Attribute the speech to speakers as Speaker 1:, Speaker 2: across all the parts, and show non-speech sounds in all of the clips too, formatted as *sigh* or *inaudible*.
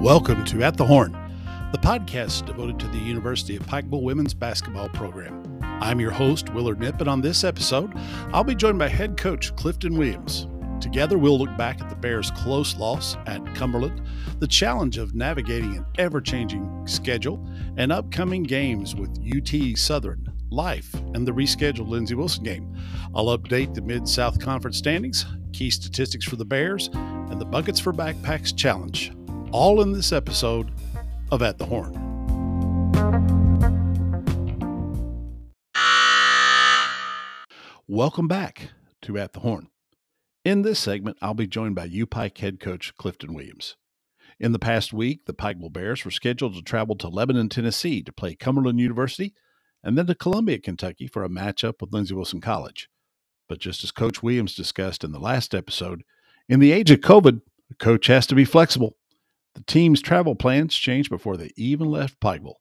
Speaker 1: Welcome to At the Horn, the podcast devoted to the University of Pikeville women's basketball program. I'm your host, Willard Knipp, and on this episode, I'll be joined by head coach Clifton Williams. Together, we'll look back at the Bears' close loss at Cumberland, the challenge of navigating an ever changing schedule, and upcoming games with UT Southern, Life, and the rescheduled Lindsey Wilson game. I'll update the Mid South Conference standings, key statistics for the Bears, and the Buckets for Backpacks Challenge all in this episode of At the Horn. Welcome back to At the Horn. In this segment, I'll be joined by UPike head coach Clifton Williams. In the past week, the Pikeville Bears were scheduled to travel to Lebanon, Tennessee to play Cumberland University and then to Columbia, Kentucky for a matchup with Lindsey Wilson College. But just as Coach Williams discussed in the last episode, in the age of COVID, a coach has to be flexible the team's travel plans changed before they even left Pikeville.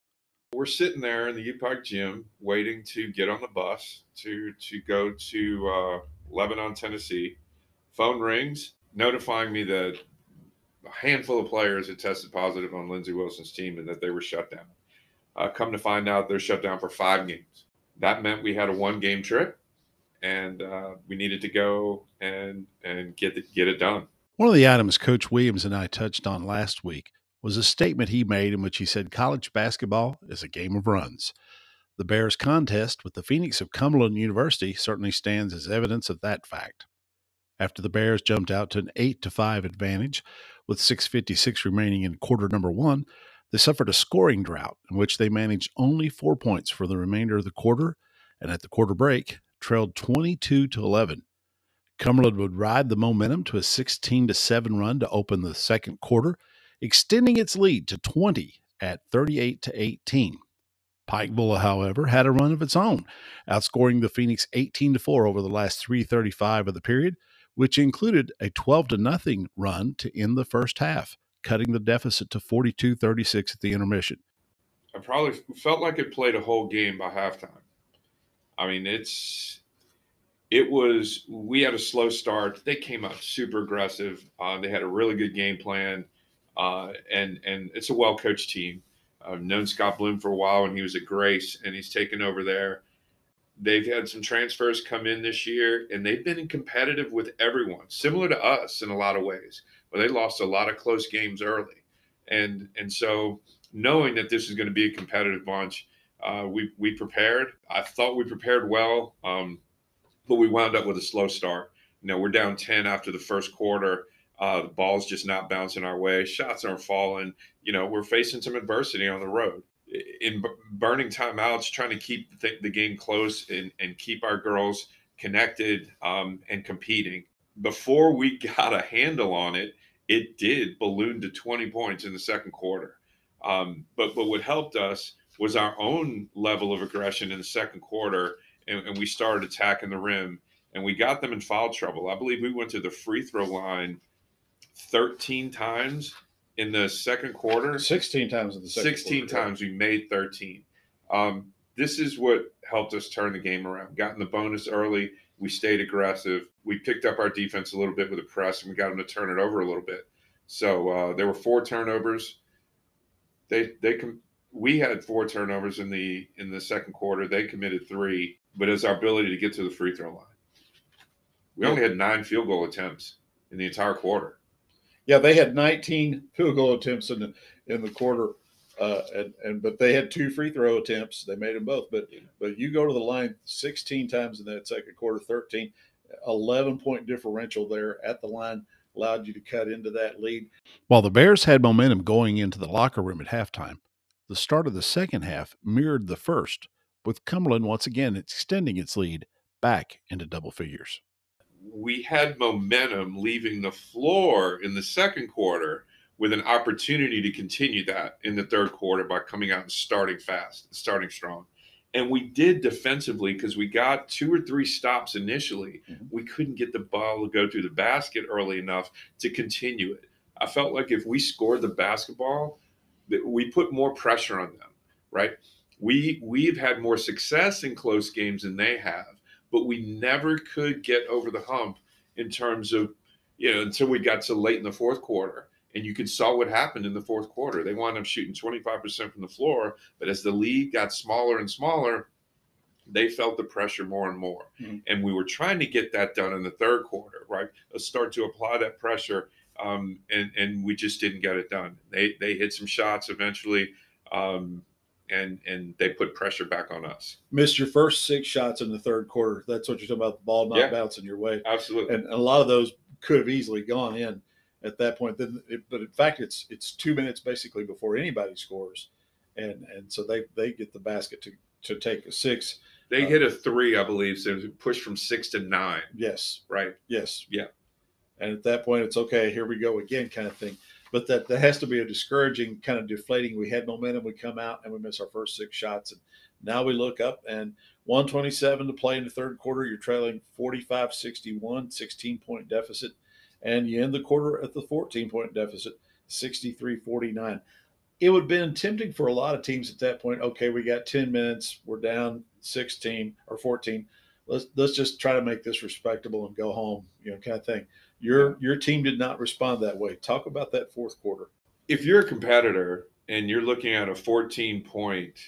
Speaker 2: We're sitting there in the U Pike gym waiting to get on the bus to to go to uh, Lebanon, Tennessee. Phone rings notifying me that a handful of players had tested positive on Lindsey Wilson's team and that they were shut down. Uh, come to find out, they're shut down for five games. That meant we had a one game trip, and uh, we needed to go and and get get it done.
Speaker 1: One of the items Coach Williams and I touched on last week was a statement he made in which he said college basketball is a game of runs. The Bears' contest with the Phoenix of Cumberland University certainly stands as evidence of that fact. After the Bears jumped out to an 8 to 5 advantage with 656 remaining in quarter number 1, they suffered a scoring drought in which they managed only 4 points for the remainder of the quarter and at the quarter break trailed 22 to 11. Cumberland would ride the momentum to a 16 to 7 run to open the second quarter, extending its lead to 20 at 38 to 18. Pikeville, however, had a run of its own, outscoring the Phoenix 18 to 4 over the last 335 of the period, which included a 12 to nothing run to end the first half, cutting the deficit to 42-36 at the intermission.
Speaker 2: I probably felt like it played a whole game by halftime. I mean, it's it was we had a slow start. They came out super aggressive. Uh, they had a really good game plan, uh, and and it's a well coached team. I've known Scott Bloom for a while, and he was at Grace, and he's taken over there. They've had some transfers come in this year, and they've been competitive with everyone, similar to us in a lot of ways. But they lost a lot of close games early, and and so knowing that this is going to be a competitive bunch, uh, we we prepared. I thought we prepared well. Um, but we wound up with a slow start. You know, we're down 10 after the first quarter. Uh, the ball's just not bouncing our way. Shots aren't falling. You know, we're facing some adversity on the road. In b- burning timeouts, trying to keep the, the game close and, and, keep our girls connected um, and competing. Before we got a handle on it, it did balloon to 20 points in the second quarter. Um, but but what helped us was our own level of aggression in the second quarter and, and we started attacking the rim and we got them in foul trouble. I believe we went to the free throw line 13 times in the second quarter.
Speaker 1: 16 times in the second
Speaker 2: 16
Speaker 1: quarter,
Speaker 2: times. We made 13. Um, this is what helped us turn the game around. Gotten the bonus early. We stayed aggressive. We picked up our defense a little bit with the press and we got them to turn it over a little bit. So uh, there were four turnovers. They they com- we had four turnovers in the in the second quarter. They committed three but it's our ability to get to the free throw line. We only had nine field goal attempts in the entire quarter.
Speaker 3: Yeah, they had 19 field goal attempts in the in the quarter, uh, and and but they had two free throw attempts. They made them both. But but you go to the line 16 times in that second quarter, 13, 11 point differential there at the line allowed you to cut into that lead.
Speaker 1: While the Bears had momentum going into the locker room at halftime, the start of the second half mirrored the first with Cumberland once again extending its lead back into double figures.
Speaker 2: We had momentum leaving the floor in the second quarter with an opportunity to continue that in the third quarter by coming out and starting fast, starting strong. And we did defensively because we got two or three stops initially. Mm-hmm. We couldn't get the ball to go through the basket early enough to continue it. I felt like if we scored the basketball, we put more pressure on them, right? We we've had more success in close games than they have, but we never could get over the hump in terms of you know until we got to late in the fourth quarter. And you could saw what happened in the fourth quarter. They wound up shooting 25% from the floor, but as the lead got smaller and smaller, they felt the pressure more and more.
Speaker 1: Mm-hmm.
Speaker 2: And we were trying to get that done in the third quarter, right? Let's start to apply that pressure. Um, and, and we just didn't get it done. They, they hit some shots eventually. Um, and and they put pressure back on us.
Speaker 1: Missed your first six shots in the third quarter. That's what you're talking about. The ball not
Speaker 2: Yeah.
Speaker 1: bouncing your way,
Speaker 2: Absolutely.
Speaker 1: and, and a lot of those could have easily gone in at that point. Then, it, but in fact, it's it's two minutes basically before anybody scores, and and so they they get the basket to to take a six.
Speaker 2: They
Speaker 1: Uh,
Speaker 2: hit a three, I believe. So it was push from six to nine,
Speaker 1: Yes,
Speaker 2: right?
Speaker 1: yes,
Speaker 2: Yeah.
Speaker 1: And at that point, it's okay. Here we go again, kind of thing. But that that has to be a discouraging, kind of deflating. We had momentum. We come out and we miss our first six shots, and now we look up and 127 to play in the third quarter. You're trailing 45 61, 16 point deficit. And you end the quarter at the 14 point deficit, 63 49. It would have been tempting for a lot of teams at that point. Okay, we got 10 minutes. We're down 16 or 14. Let's, let's just try to make this respectable and go home, you know, kind of thing. Your your team did not respond that way. Talk about that fourth quarter.
Speaker 2: If you're a competitor and you're looking at a 14 point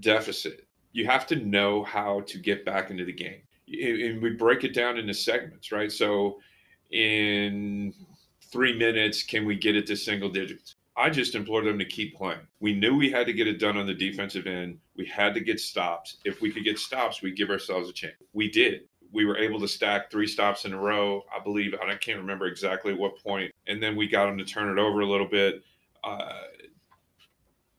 Speaker 2: deficit, you have to know how to get back into the game. And we break it down into segments, right? So in three minutes, can we get it to single digits? I just implored them to keep playing. We knew we had to get it done on the defensive end. We had to get stops. If we could get stops, we give ourselves a chance. We did. We were able to stack three stops in a row. I believe I can't remember exactly what point, and then we got them to turn it over a little bit, uh,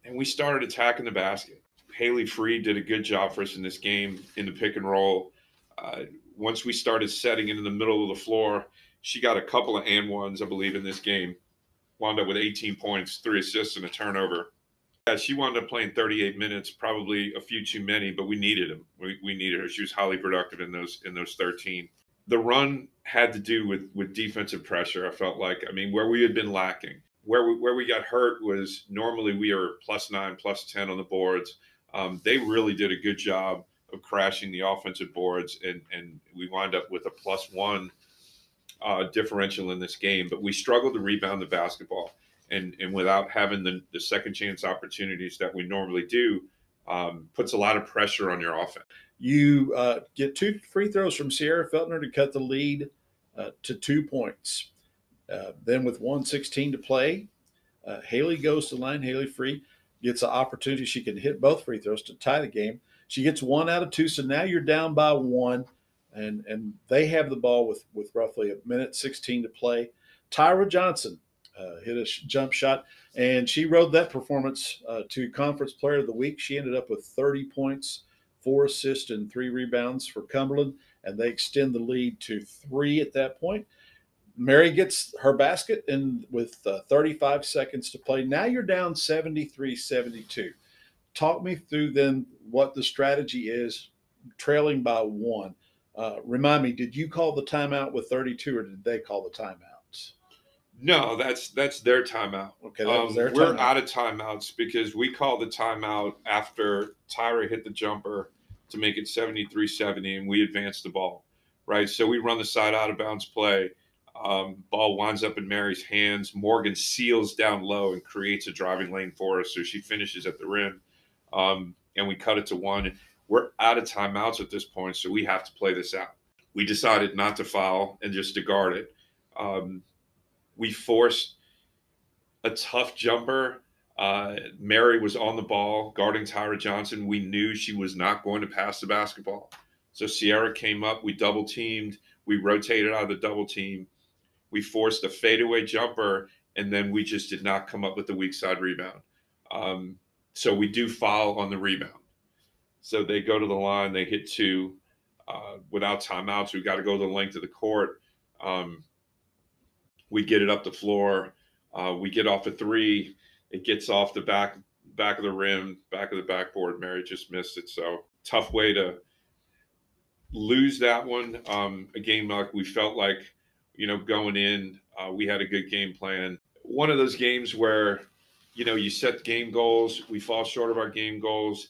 Speaker 2: and we started attacking the basket. Haley Free did a good job for us in this game in the pick and roll. Uh, once we started setting it in the middle of the floor, she got a couple of and ones, I believe, in this game. Wound up with 18 points, three assists, and a turnover. Yeah, she wound up playing 38 minutes, probably a few too many, but we needed them. We, we needed her. She was highly productive in those in those 13. The run had to do with with defensive pressure. I felt like, I mean, where we had been lacking, where we, where we got hurt was normally we are plus nine, plus 10 on the boards. Um, they really did a good job of crashing the offensive boards, and and we wind up with a plus one uh, differential in this game. But we struggled to rebound the basketball, and and without having the, the second chance opportunities that we normally do, um, puts a lot of pressure on your offense.
Speaker 1: You uh, get two free throws from Sierra Feltner to cut the lead uh, to two points. Uh, then with 116 to play, uh, Haley goes to line. Haley Free gets an opportunity. She can hit both free throws to tie the game. She gets one out of two. So now you're down by one, and and they have the ball with with roughly a minute 16 to play. Tyra Johnson uh, hit a sh- jump shot, and she rode that performance uh, to Conference Player of the Week. She ended up with 30 points, four assists, and three rebounds for Cumberland, and they extend the lead to three at that point. Mary gets her basket and with uh, 35 seconds to play. Now you're down 73 72. Talk me through then what the strategy is trailing by one. Uh, remind me, did you call the timeout with 32 or did they call the timeouts?
Speaker 2: No, that's that's their timeout.
Speaker 1: Okay, that was
Speaker 2: Um,
Speaker 1: their
Speaker 2: we're
Speaker 1: timeout.
Speaker 2: out of timeouts because we called the timeout after Tyra hit the jumper to make it 73 70 and we advanced the ball, right? So we run the side out of bounds play. Um, ball winds up in Mary's hands. Morgan seals down low and creates a driving lane for us. So she finishes at the rim. Um, and we cut it to one. We're out of timeouts at this point. So we have to play this out. We decided not to foul and just to guard it. Um, we forced a tough jumper. Uh, Mary was on the ball guarding Tyra Johnson. We knew she was not going to pass the basketball. So Sierra came up. We double teamed. We rotated out of the double team. We forced a fadeaway jumper, and then we just did not come up with the weak side rebound. Um, so we do foul on the rebound. So they go to the line, they hit two uh, without timeouts. We've got to go the length of the court. Um, we get it up the floor. Uh, we get off a three. It gets off the back back of the rim, back of the backboard. Mary just missed it. So tough way to lose that one. Um, a game like we felt like, you know, going in, uh, we had a good game plan. One of those games where, you know, you set game goals, we fall short of our game goals.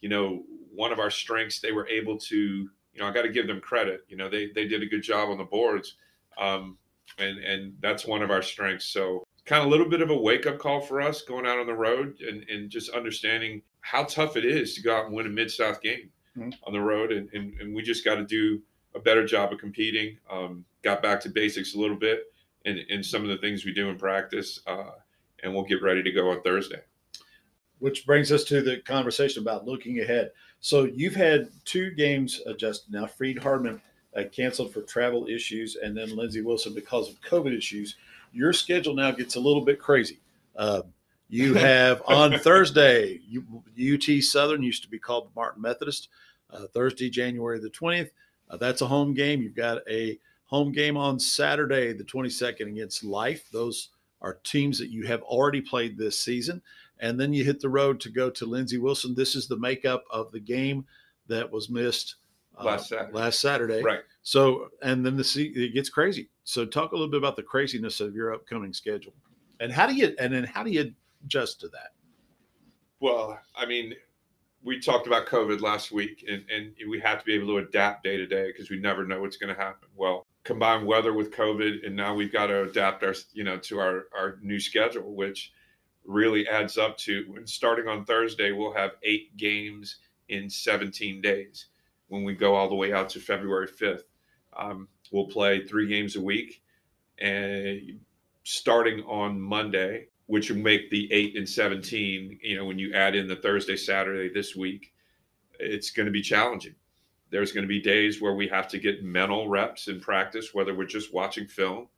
Speaker 2: You know, one of our strengths, they were able to, you know, I got to give them credit. You know, they they did a good job on the boards. Um, and and that's one of our strengths. So kind of a little bit of a wake up call for us going out on the road and, and just understanding how tough it is to go out and win a Mid South game mm-hmm. on the road. And, and, and we just got to do a better job of competing. Um, got back to basics a little bit and, in some of the things we do in practice. Uh, and we'll get ready to go on Thursday.
Speaker 1: Which brings us to the conversation about looking ahead. So you've had two games adjusted now. Freed-Hardeman uh, canceled for travel issues, and then Lindsey Wilson because of COVID issues. Your schedule now gets a little bit crazy. Uh, you *laughs* have on Thursday, UT Southern used to be called Martin Methodist. Uh, Thursday, January the 20th. Uh, that's a home game. You've got a home game on Saturday, the 22nd, against Life. Those are teams that you have already played this season. And then you hit the road to go to Lindsey Wilson. This is the makeup of the game that was missed
Speaker 2: Uh, last Saturday.
Speaker 1: Last Saturday.
Speaker 2: Right.
Speaker 1: So, and then the it gets crazy. So, talk a little bit about the craziness of your upcoming schedule, and how do you and then how do you adjust to that?
Speaker 2: Well, I mean, we talked about COVID last week, and, and we have to be able to adapt day to day because we never know what's going to happen. Well, combine weather with COVID, and now we've got to adapt our, you know, to our our new schedule, which really adds up to when starting on Thursday, we'll have eight games in 17 days. When we go all the way out to February 5th, um, we'll play three games a week, and starting on Monday, which will make the eight and 17. You know, when you add in the Thursday, Saturday this week, it's going to be challenging there's going to be days where we have to get mental reps in practice, whether we're just watching film,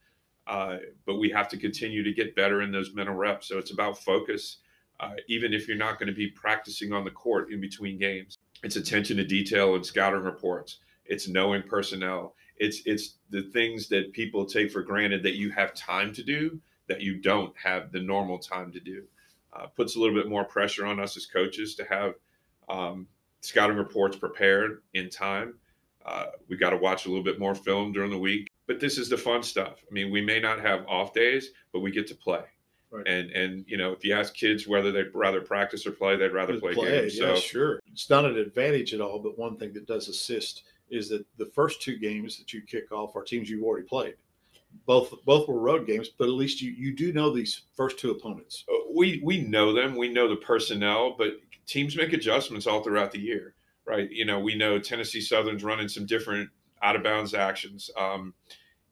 Speaker 2: uh, but we have to continue to get better in those mental reps. So it's about focus, uh, even if you're not going to be practicing on the court in between games. It's attention to detail and scouting reports. It's knowing personnel. It's it's the things that people take for granted that you have time to do that you don't have the normal time to do. Uh, puts a little bit more pressure on us as coaches to have um, scouting reports prepared in time. Uh, we got to watch a little bit more film during the week, but this is the fun stuff. I mean, we may not have off days, but we get to play. Right. And and you know, if you ask kids whether they'd rather practice or play, they'd rather play, play, games.
Speaker 1: Yeah, so sure, it's not an advantage at all. But one thing that does assist is that the first two games that you kick off are teams you've already played. Both both were road games, but at least you you do know these first two opponents.
Speaker 2: Uh, we we know them. We know the personnel, but teams make adjustments all throughout the year, right? You know, we know Tennessee Southern's running some different out of bounds actions. Um,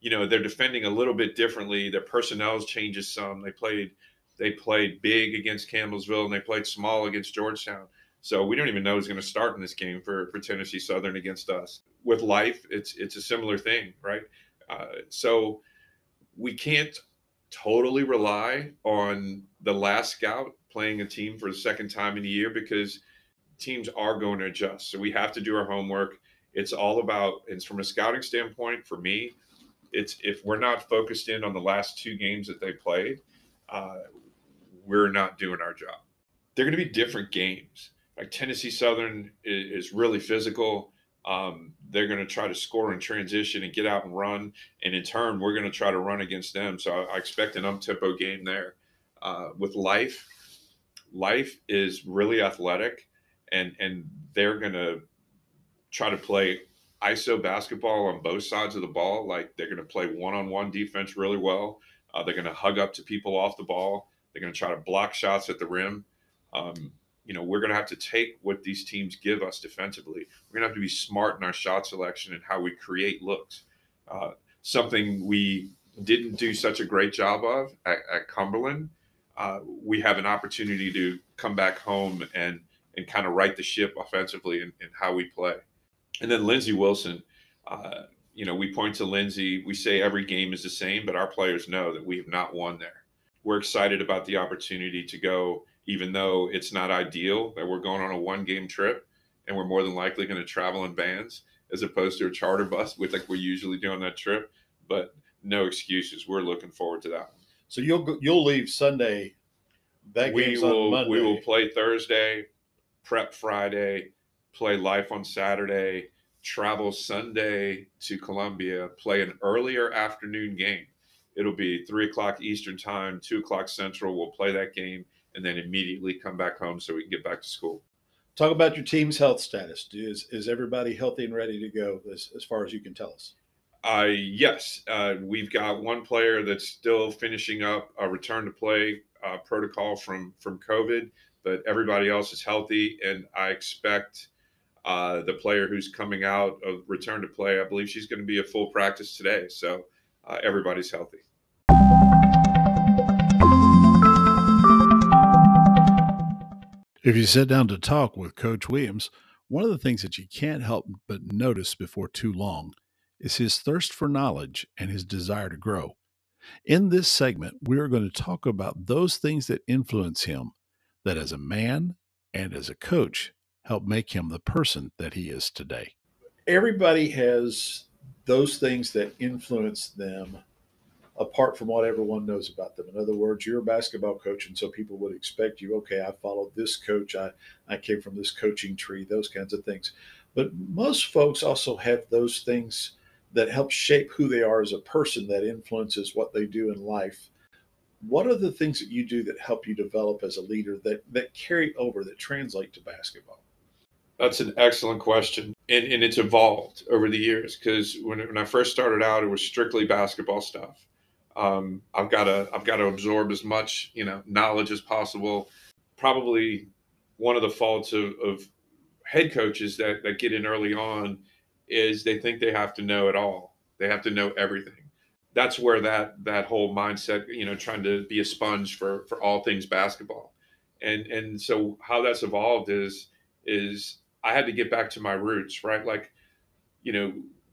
Speaker 2: you know, they're defending a little bit differently. Their personnel changes some. They played they played big against Campbellsville and they played small against Georgetown. So we don't even know who's going to start in this game for, for Tennessee Southern against us. With life, it's it's a similar thing, right? Uh, so we can't totally rely on the last scout playing a team for the second time in a year because teams are going to adjust. So we have to do our homework. It's all about, it's from a scouting standpoint for me, it's if we're not focused in on the last two games that they played, uh, we're not doing our job. They're going to be different games. Like Tennessee Southern is, is really physical. Um, they're going to try to score in transition and get out and run. And in turn, we're going to try to run against them. So I, I expect an up tempo game there. Uh, with life, life is really athletic and and they're going to try to play iso basketball on both sides of the ball like they're going to play one-on-one defense really well. Uh, they're going to hug up to people off the ball. They're going to try to block shots at the rim. Um, you know we're going to have to take what these teams give us defensively. We're going to have to be smart in our shot selection and how we create looks. Uh, something we didn't do such a great job of at, at cumberland uh, we have an opportunity to come back home and and kind of right the ship offensively in how we play. And then Lindsey Wilson, uh, you know, we point to Lindsey. We say every game is the same, but our players know that we have not won there. We're excited about the opportunity to go, even though it's not ideal that we're going on a one game trip and we're more than likely going to travel in vans as opposed to a charter bus, *laughs* with like we usually do on that trip. But no excuses. We're looking forward to that.
Speaker 1: So you'll you'll leave Sunday.
Speaker 2: That we will we will play Thursday, prep Friday, play life on Saturday, travel Sunday to Columbia, play an earlier afternoon game. It'll be three o'clock Eastern time, two o'clock Central. We'll play that game and then immediately come back home so we can get back to school.
Speaker 1: Talk about your team's health status. Is is everybody healthy and ready to go as, as far as you can tell us?
Speaker 2: Uh, yes, uh, we've got one player that's still finishing up a return to play uh, protocol from from COVID, but everybody else is healthy, and I expect uh, the player who's coming out of return to play. I believe she's going to be a full practice today, so uh, everybody's healthy.
Speaker 1: If you sit down to talk with Coach Williams, one of the things that you can't help but notice before too long is his thirst for knowledge and his desire to grow. In this segment, we are going to talk about those things that influence him, that as a man and as a coach help make him the person that he is today.
Speaker 3: Everybody has those things that influence them apart from what everyone knows about them. In other words, you're a basketball coach, and so people would expect you, okay, I followed this coach, I, I came from this coaching tree, those kinds of things. But most folks also have those things that help shape who they are as a person that influences what they do in life. What are the things that you do that help you develop as a leader that, that carry over, that translate to basketball?
Speaker 2: That's an excellent question. And, and it's evolved over the years because when, when I first started out, it was strictly basketball stuff. Um, I've got to I've got to absorb as much you know knowledge as possible. Probably one of the faults of, of head coaches that, that get in early on is they think they have to know it all. They have to know everything. That's where that that whole mindset, you know, trying to be a sponge for for all things basketball. And and so how that's evolved is is I had to get back to my roots, right? Like, you know,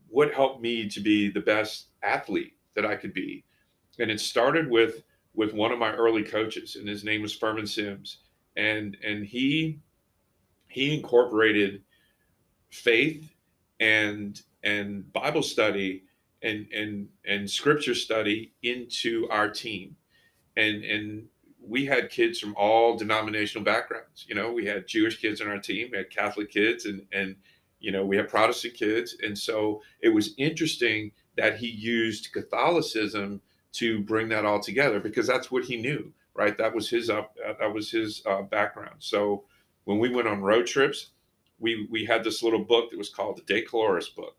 Speaker 2: what helped me to be the best athlete that I could be? And it started with with one of my early coaches, and his name was Furman Sims, and and he he incorporated faith and and Bible study and and and scripture study into our team, and and we had kids from all denominational backgrounds. You know, we had Jewish kids on our team, we had Catholic kids, and and you know we had Protestant kids, and so it was interesting that he used Catholicism to bring that all together because that's what he knew, right? That was his up, uh, that was his uh, background. So when we went on road trips, we we had this little book that was called the De Caloris book,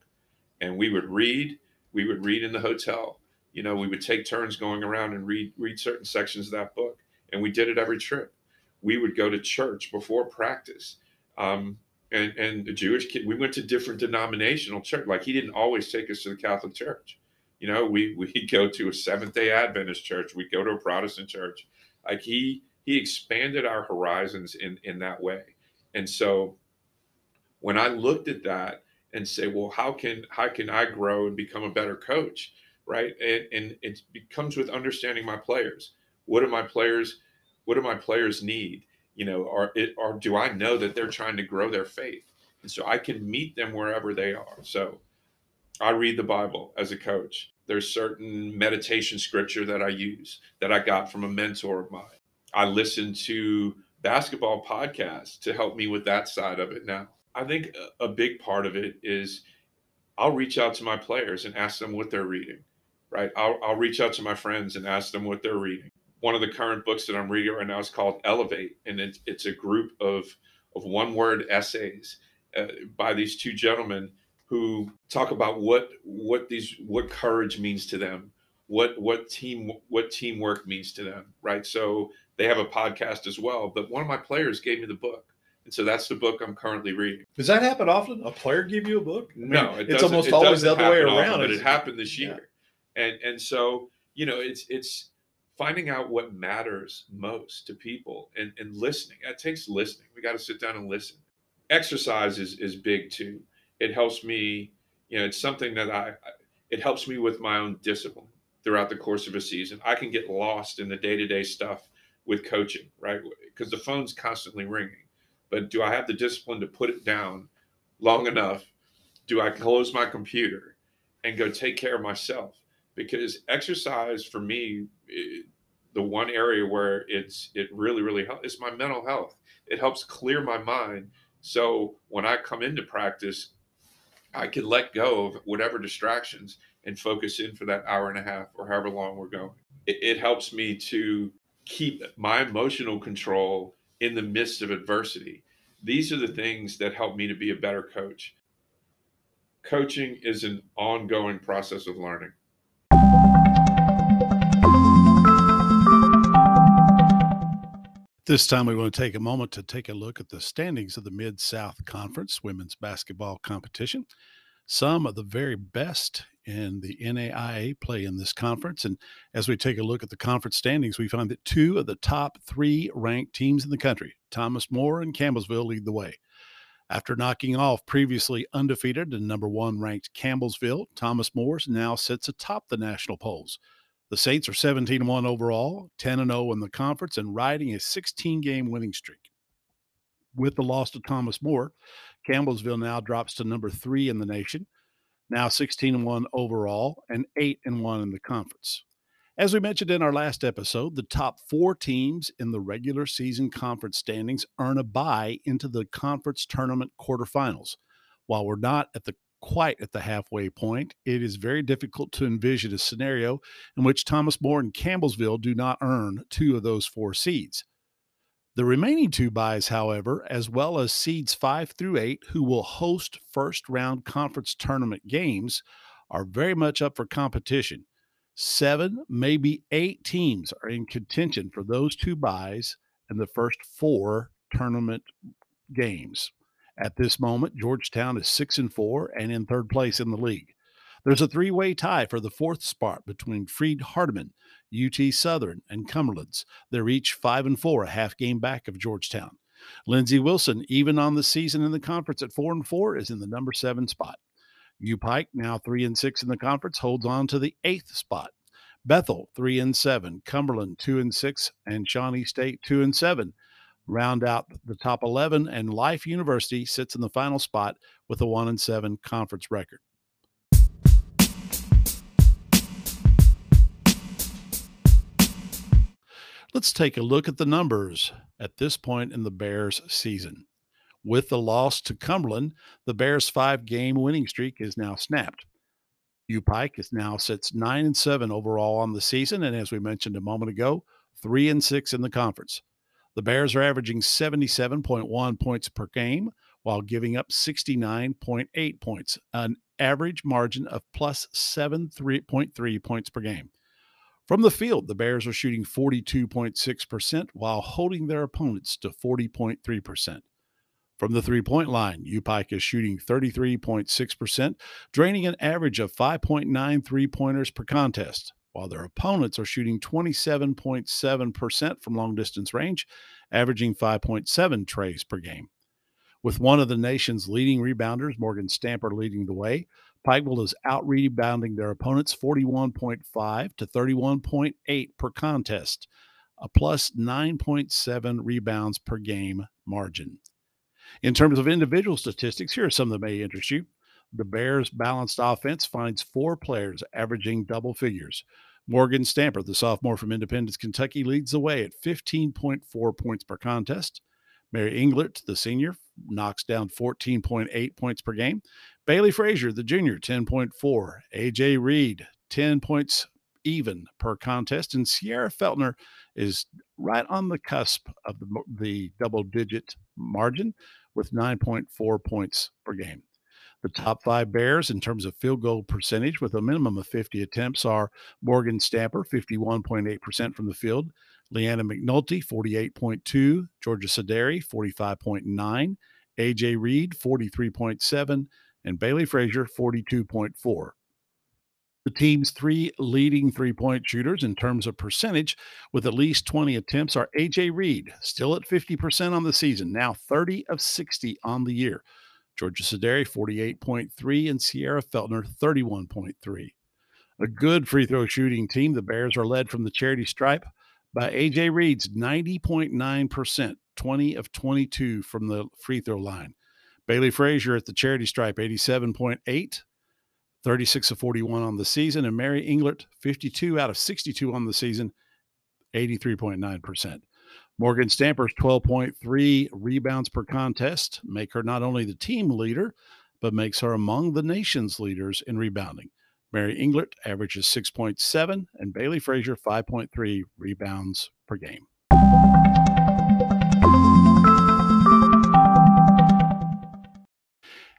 Speaker 2: and we would read. We would read in the hotel. You know, we would take turns going around and read read certain sections of that book, and we did it every trip. We would go to church before practice. Um, and and the Jewish kid, we went to different denominational church. Like he didn't always take us to the Catholic Church. You know, we *laughs* we go to a Seventh Day Adventist church, we go to a Protestant church. Like he he expanded our horizons in in that way. And so when I looked at that and say, well, how can how can I grow and become a better coach, right? And and it comes with understanding my players. What do my players what do my players need? You know, or or do I know that they're trying to grow their faith? And so I can meet them wherever they are. So I read the Bible as a coach. There's certain meditation scripture that I use that I got from a mentor of mine. I listen to basketball podcasts to help me with that side of it now. I think a big part of it is I'll reach out to my players and ask them what they're reading, right? I'll, I'll reach out to my friends and ask them what they're reading. One of the current books that I'm reading right now is called Elevate, and it's, it's a group of, of one word essays uh, by these two gentlemen who talk about what what these what courage means to them, what what team what teamwork means to them, right? So they have a podcast as well. But one of my players gave me the book. And so that's the book I'm currently reading.
Speaker 3: Does that happen often? A player give you a book?
Speaker 2: I mean, no, it
Speaker 3: it's almost it always the other way around.
Speaker 2: Often, but it happened this year, yeah. and and so you know it's it's finding out what matters most to people and and listening. It takes listening. We got to sit down and listen. Exercise is is big too it helps me you know it's something that i it helps me with my own discipline throughout the course of a season i can get lost in the day-to-day stuff with coaching right because the phone's constantly ringing but do i have the discipline to put it down long enough do i close my computer and go take care of myself because exercise for me it, the one area where it's it really really helps is my mental health it helps clear my mind so when i come into practice I can let go of whatever distractions and focus in for that hour and a half or however long we're going. It, it, helps me to keep my emotional control in the midst of adversity. These are the things that help me to be a better coach. coaching is an ongoing process of learning.
Speaker 1: This time, we want to take a moment to take a look at the standings of the Mid South Conference women's basketball competition. Some of the very best in the NAIA play in this conference. And as we take a look at the conference standings, we find that two of the top three ranked teams in the country, Thomas More and Campbellsville, lead the way. After knocking off previously undefeated and number one ranked Campbellsville, Thomas More's now sits atop the national polls. The Saints are 17 1 overall, 10 0 in the conference, and riding a 16 game winning streak. With the loss to Thomas More, Campbellsville now drops to number three in the nation, now 16 1 overall, and 8 1 in the conference. As we mentioned in our last episode, the top four teams in the regular season conference standings earn a bye into the conference tournament quarterfinals. While we're not at the quite at the halfway point, it is very difficult to envision a scenario in which Thomas More and Campbellsville do not earn two of those four seeds. The remaining two byes, however, as well as seeds five through eight, who will host first round conference tournament games, are very much up for competition. Seven, maybe eight teams are in contention for those two byes and the first four tournament games. At this moment, Georgetown is six and four and in third place in the league. There's a three-way tie for the fourth spot between Freed Hardeman, UT Southern, and Cumberlands. They're each five and four, a half game back of Georgetown. Lindsey Wilson, even on the season in the conference at four and four, is in the number seven spot. U Pike, now three and six in the conference, holds on to the eighth spot. Bethel, three and seven. Cumberland, two and six, and Shawnee State, two and seven round out the top 11, and Life University sits in the final spot with a 1 and 7 conference record. Let's take a look at the numbers at this point in the Bears season. With the loss to Cumberland, the Bears' five game winning streak is now snapped. U Pike is now sits nine and seven overall on the season, and as we mentioned a moment ago, three and six in the conference. The Bears are averaging 77.1 points per game while giving up 69.8 points, an average margin of plus 7.3 points per game. From the field, the Bears are shooting 42.6% while holding their opponents to 40.3%. From the three point line, UPike is shooting 33.6%, draining an average of 5.9 three pointers per contest while their opponents are shooting 27.7% from long distance range, averaging 5.7 trays per game. With one of the nation's leading rebounders, Morgan Stamper, leading the way, Pikeville is out rebounding their opponents 41.5 to 31.8 per contest, a plus 9.7 rebounds per game margin. In terms of individual statistics, here are some that may interest you. The Bears' balanced offense finds four players averaging double figures. Morgan Stamper, the sophomore from Independence, Kentucky, leads the way at 15.4 points per contest. Mary Englert, the senior, knocks down 14.8 points per game. Bailey Frazier, the junior, 10.4. AJ Reed, 10 points even per contest. And Sierra Feltner is right on the cusp of the, the double digit margin with 9.4 points per game. The top five Bears in terms of field goal percentage with a minimum of 50 attempts are Morgan Stamper, 51.8% from the field, Leanna McNulty, 48.2, Georgia Sederi, 45.9, AJ Reed, 43.7, and Bailey Frazier, 42.4. The team's three leading three point shooters in terms of percentage with at least 20 attempts are AJ Reed, still at 50% on the season, now 30 of 60 on the year. Georgia Sederi, 48.3, and Sierra Feltner, 31.3. A good free throw shooting team. The Bears are led from the charity stripe by AJ Reed's 90.9%, 20 of 22 from the free throw line. Bailey Frazier at the charity stripe, 87.8, 36 of 41 on the season. And Mary Englert, 52 out of 62 on the season, 83.9%. Morgan Stamper's 12.3 rebounds per contest make her not only the team leader, but makes her among the nation's leaders in rebounding. Mary Englert averages 6.7 and Bailey Frazier 5.3 rebounds per game.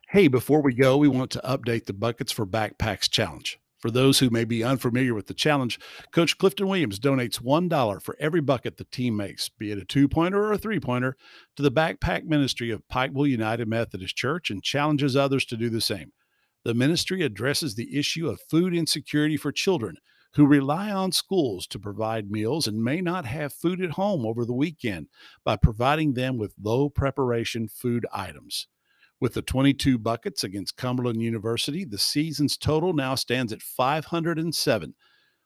Speaker 1: Hey, before we go, we want to update the Buckets for Backpacks Challenge. For those who may be unfamiliar with the challenge, Coach Clifton Williams donates $1 for every bucket the team makes, be it a two pointer or a three pointer, to the backpack ministry of Pikeville United Methodist Church and challenges others to do the same. The ministry addresses the issue of food insecurity for children who rely on schools to provide meals and may not have food at home over the weekend by providing them with low preparation food items. With the 22 buckets against Cumberland University, the season's total now stands at 507.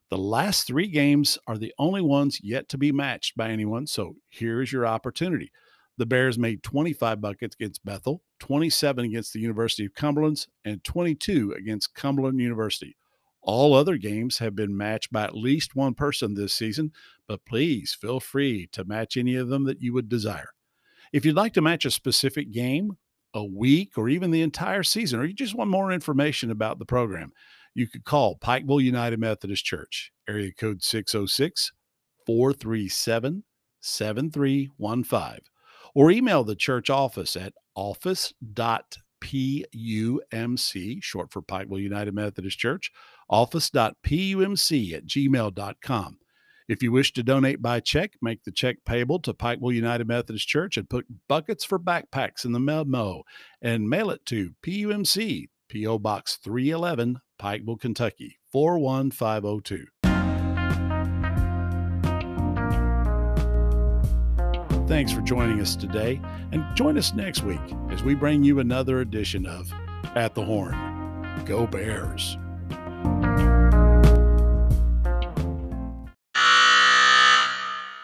Speaker 1: The last three games are the only ones yet to be matched by anyone, so here's your opportunity. The Bears made 25 buckets against Bethel, 27 against the University of Cumberland, and 22 against Cumberland University. All other games have been matched by at least one person this season, but please feel free to match any of them that you would desire. If you'd like to match a specific game, a week, or even the entire season, or you just want more information about the program, you could call Pikeville United Methodist Church, area code 606 437 7315, or email the church office at office.pumc, short for Pikeville United Methodist Church, office.pumc at gmail.com. If you wish to donate by check, make the check payable to Pikeville United Methodist Church and put buckets for backpacks in the memo and mail it to PUMC, P.O. Box 311, Pikeville, Kentucky 41502. Thanks for joining us today, and join us next week as we bring you another edition of At the Horn. Go Bears!